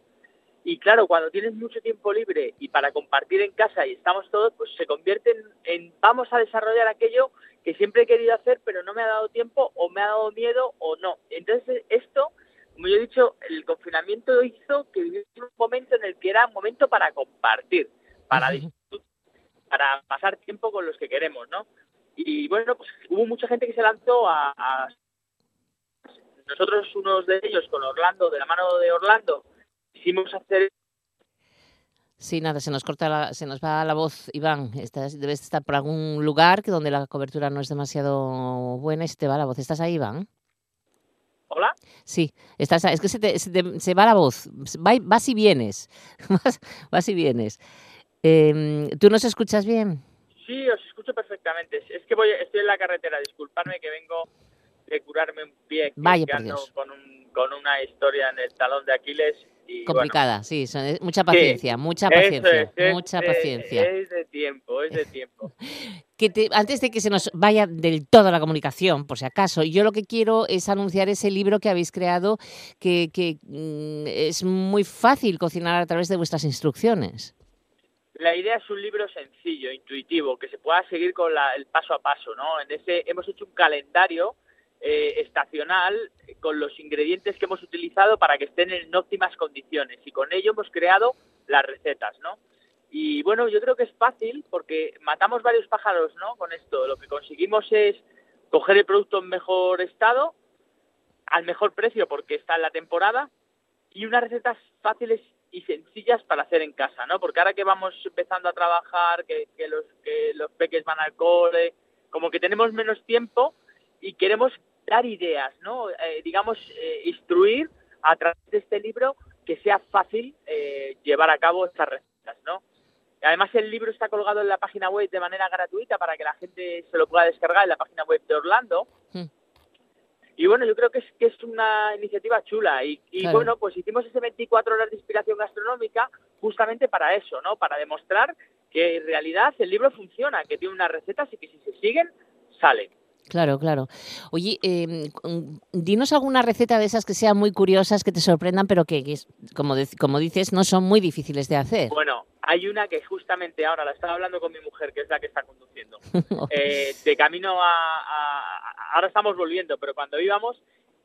Y claro, cuando tienes mucho tiempo libre y para compartir en casa y estamos todos, pues se convierte en, en vamos a desarrollar aquello que siempre he querido hacer, pero no me ha dado tiempo o me ha dado miedo o no. Entonces esto, como yo he dicho, el confinamiento hizo que viviera un momento en el que era un momento para compartir, para disfrutar, para pasar tiempo con los que queremos, ¿no? Y bueno, pues hubo mucha gente que se lanzó a, a nosotros unos de ellos con Orlando, de la mano de Orlando, quisimos hacer Sí, nada, se nos corta, la- se nos va la voz, Iván. Estás, debes estar por algún lugar que donde la cobertura no es demasiado buena y se te va la voz. ¿Estás ahí, Iván? Hola. Sí, estás, es que se, te- se te- se va la voz, va vas y vienes, [laughs] vas, vas y vienes. Em, ¿Tú nos escuchas bien? Sí, os escucho perfectamente. Es que voy, estoy en la carretera, disculpadme que vengo de curarme un pie, Vaya por Dios. con, un- con una historia en el talón de Aquiles Y, bueno, Complicada, sí, son- mucha paciencia, mucha paciencia, es, es mucha de- paciencia. Es de tiempo, es de tiempo. [laughs] que te- antes de que se nos vaya del todo la comunicación, por si acaso, yo lo que quiero es anunciar ese libro que habéis creado, que, que, mm, es muy fácil cocinar a través de vuestras instrucciones. La idea es un libro sencillo, intuitivo, que se pueda seguir con la- el paso a paso, ¿no? En ese hemos hecho un calendario eh, estacional con los ingredientes que hemos utilizado para que estén en óptimas condiciones y con ello hemos creado las recetas, ¿no? Y bueno, yo creo que es fácil porque matamos varios pájaros, ¿no? Con esto, lo que conseguimos es coger el producto en mejor estado, al mejor precio porque está en la temporada y unas recetas fáciles y sencillas para hacer en casa, ¿no? Porque ahora que vamos empezando a trabajar, que los, que los peques van al cole, como que tenemos menos tiempo y queremos dar ideas, ¿no? Eh, digamos, eh, instruir a través de este libro que sea fácil eh, llevar a cabo estas recetas, ¿no? Además, el libro está colgado en la página web de manera gratuita para que la gente se lo pueda descargar en la página web de Orlando. Mm. Y bueno, yo creo que es, que es una iniciativa chula. Y, y Claro. bueno, pues hicimos ese 24 horas de inspiración gastronómica justamente para eso, ¿no? Para demostrar que en realidad el libro funciona, que tiene unas recetas y que si se siguen, salen. Claro, claro. Oye, eh, dinos alguna receta de esas que sean muy curiosas, que te sorprendan, pero que, que es- como, dices, no son muy difíciles de hacer. Bueno, hay una que justamente ahora la estaba hablando con mi mujer, que es la que está conduciendo. [laughs] Eh, de camino a- Ahora estamos volviendo, pero cuando íbamos,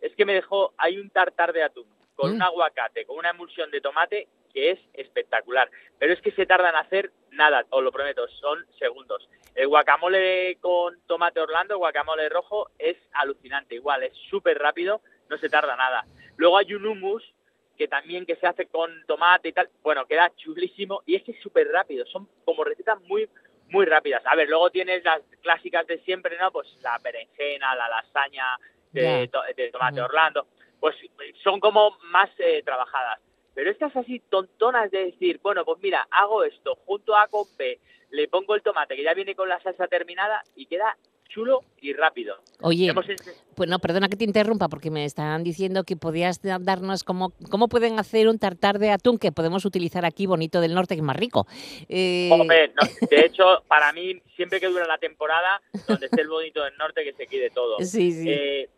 es que me dejó. Hay un tartar de atún con Mm. un aguacate, con una emulsión de tomate que es espectacular. Pero es que se tarda en hacer nada, os lo prometo, son segundos. El guacamole con tomate Orlando, guacamole rojo, es alucinante. Igual, es súper rápido, no se tarda nada. Luego hay un hummus que también que se hace con tomate y tal, bueno, queda chulísimo y es que es súper rápido, son como recetas muy muy rápidas. A ver, luego tienes las clásicas de siempre, ¿no? Pues la berenjena, la lasaña de, to- de tomate. Orlando, pues son como más eh, trabajadas. Pero estas así tontonas de decir, bueno, pues mira, hago esto, junto A con B, le pongo el tomate que ya viene con la salsa terminada y queda chulo y rápido. Oye, Hemos pues no, perdona que te interrumpa, porque me están diciendo que podías da- darnos cómo, cómo pueden hacer un tartar de atún que podemos utilizar aquí, bonito del norte, que es más rico. Eh, Hombre, no, [laughs] de hecho, para mí, siempre que dura la temporada, donde esté el bonito del norte, que se quede todo. [laughs] sí, sí. Eh,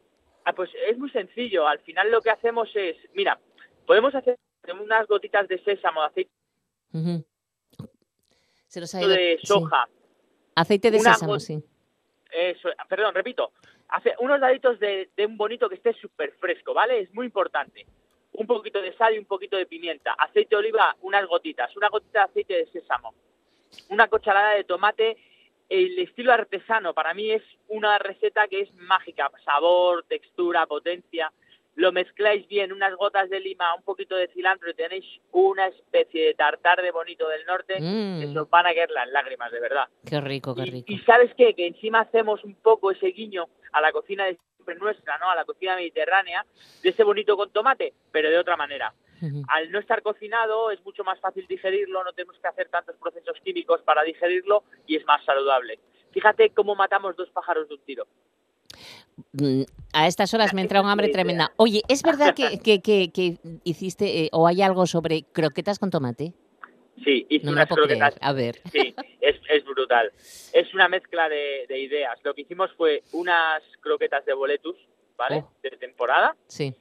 ah, pues es muy sencillo. Al final lo que hacemos es, mira, podemos hacer unas gotitas de sésamo, aceite Ujú. Se nos ha ido- de sí. soja, Aceite de una sésamo, sí. eso, perdón, repito, hace unos daditos de, de un bonito que esté súper fresco, ¿vale? Es muy importante. Un poquito de sal y un poquito de pimienta. Aceite de oliva, unas gotitas. Una gotita de aceite de sésamo. Una cucharada de tomate. El estilo artesano para mí es una receta que es mágica. Sabor, textura, potencia. Lo mezcláis bien, unas gotas de lima, un poquito de cilantro y tenéis una especie de tartar de bonito del norte que se os van a caer las lágrimas, de verdad. qué rico, qué rico. y sabes qué, que encima hacemos un poco ese guiño a la cocina de siempre nuestra, ¿no? A la cocina mediterránea, de ese bonito con tomate, pero de otra manera. Al no estar cocinado es mucho más fácil digerirlo, no tenemos que hacer tantos procesos químicos para digerirlo y es más saludable. Fíjate cómo matamos dos pájaros de un tiro. Mm, A estas horas me entra un hambre tremenda. Oye, ¿es verdad que, que, que- que hiciste eh, o hay algo sobre croquetas con tomate? Sí, hice No unas croquetas creer. A ver. Sí, es, es brutal. Es una mezcla de, de ideas. Lo que hicimos fue unas croquetas de boletus, ¿vale? Oh. De temporada, Sí.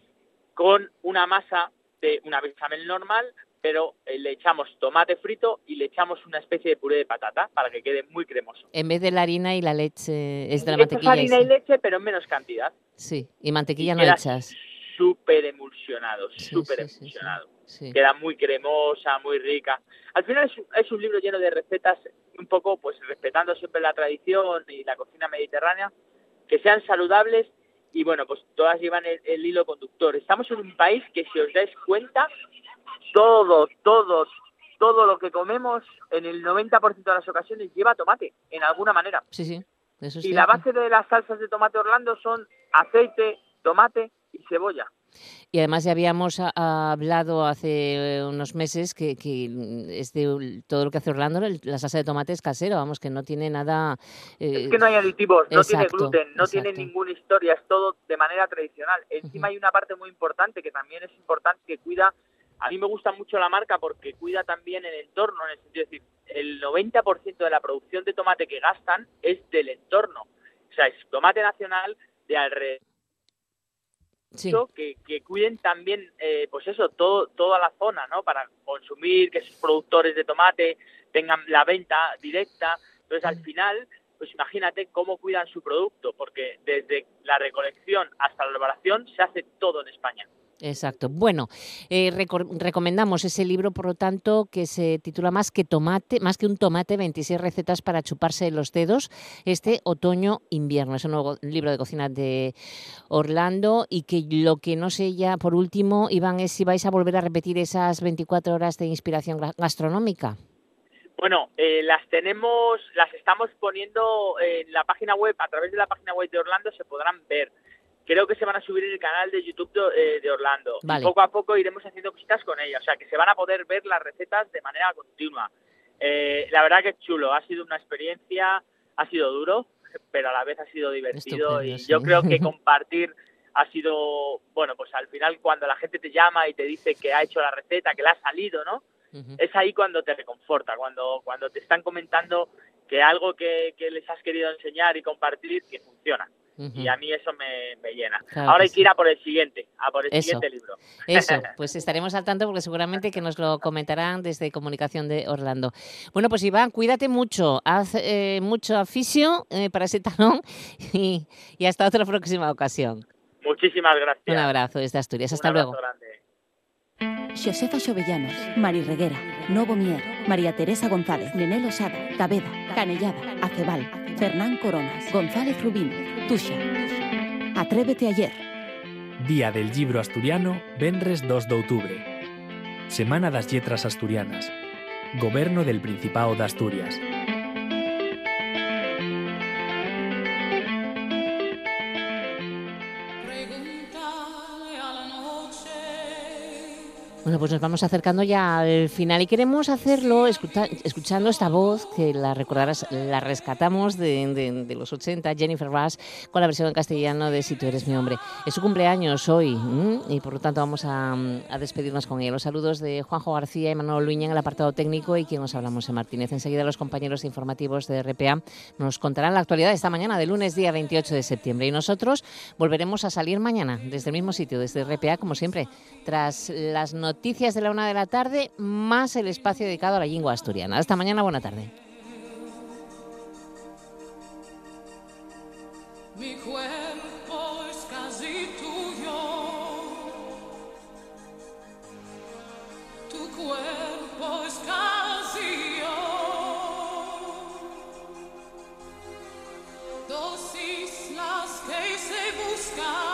con una masa de una bechamel normal, pero eh, le echamos tomate frito y le echamos una especie de puré de patata para que quede muy cremoso. En vez de la harina y la leche, es de la Le echas mantequilla. harina esa. y leche, pero en menos cantidad. Sí, y mantequilla Y no echas. Súper emulsionado, súper sí, sí, sí. emulsionado. Sí. Queda muy cremosa, muy rica. Al final es, un- es un libro lleno de recetas, un poco pues respetando siempre la tradición y la cocina mediterránea, que sean saludables y bueno, pues todas llevan el, el hilo conductor. Estamos en un país que si os dais cuenta, todo, todo, todo lo que comemos en el 90% de las ocasiones lleva tomate, en alguna manera. Sí, sí. Eso es Y la base de las salsas de tomate Orlando son aceite, tomate y cebolla. Y además ya habíamos hablado hace eh, unos meses que, que es de todo lo que hace Orlando, la salsa de tomate es casero, vamos, que no tiene nada... eh, Es que no hay aditivos, no tiene gluten, no tiene ninguna historia, es todo de manera tradicional. Encima hay una parte muy importante que también es importante que cuida A mí me gusta mucho la marca porque cuida también el entorno, en el sentido de decir, el 90% de la producción de tomate que gastan es del entorno. O sea, es tomate nacional de alrededor. Sí. Que, que cuiden también, eh, pues eso, todo, toda la zona, ¿no? Para consumir, que esos productores de tomate tengan la venta directa. Entonces, al final, pues imagínate cómo cuidan su producto, porque desde la recolección hasta la elaboración se hace todo en España. Exacto. Bueno, eh, recomendamos ese libro, por lo tanto, que se titula Más que tomate, más que un tomate, 26 recetas para chuparse los dedos este otoño-invierno. Es un nuevo libro de cocina de Orlando y que lo que no sé ya, por último, Iván, es si vais a volver a repetir esas 24 horas de inspiración gastronómica. Bueno, eh, las tenemos, las estamos poniendo en la página web, a través de la página web de Orlando se podrán ver. Creo que se van a subir en el canal de YouTube de, eh, de Orlando. Y poco a poco iremos haciendo cositas con ellas, o sea que se van a poder ver las recetas de manera continua. Eh, la verdad que es chulo, ha sido una experiencia, ha sido duro, pero a la vez ha sido divertido y yo creo que [laughs] compartir ha sido, bueno, pues al final cuando la gente te llama y te dice que ha hecho la receta, que le ha salido, ¿no? Es ahí cuando te reconforta, cuando, cuando te están comentando que algo que, que les has querido enseñar y compartir, que funciona. Y a mí eso me, me llena. Claro Ahora que hay sí. que ir a por el siguiente, a por el Eso. siguiente libro. Eso, [laughs] pues estaremos al tanto porque seguramente que nos lo comentarán desde Comunicación de Orlando. Bueno, pues Iván, cuídate mucho, haz eh, mucho aficio eh, para ese talón [laughs] y, y hasta otra próxima ocasión. Muchísimas gracias. Un abrazo desde Asturias, hasta luego. grande. Josefa Xovellanos, Mari Reguera, Novo Mier, María Teresa González, Nenel Osada, Taveda, Canellada, Acebal, Fernán Coronas, González Rubín, Tuxa. Atrévete ayer. Día del Libro Asturiano, Benres 2 de Outubro. Semana das Letras Asturianas. Goberno del Principado de Asturias. Bueno, pues nos vamos acercando ya al final y queremos hacerlo escucha- escuchando esta voz que la recordarás, la rescatamos de, los 80, Jennifer Rush, con la versión en castellano de Si tú eres mi hombre. Es su cumpleaños hoy y por lo tanto vamos a, a despedirnos con ella. Los saludos de Juanjo García y Manuel Luña en el apartado técnico y quien nos hablamos en Martínez. Enseguida los compañeros informativos de RPA nos contarán la actualidad de esta mañana, de lunes día 28 de septiembre. Y nosotros volveremos a salir mañana desde el mismo sitio, desde RPA, como siempre, tras las noticias de la una de la tarde, más el espacio dedicado a la lengua asturiana. Hasta mañana, buena tarde. Mi cuerpo es casi tuyo. Tu cuerpo es casi yo. Dos islas que se buscan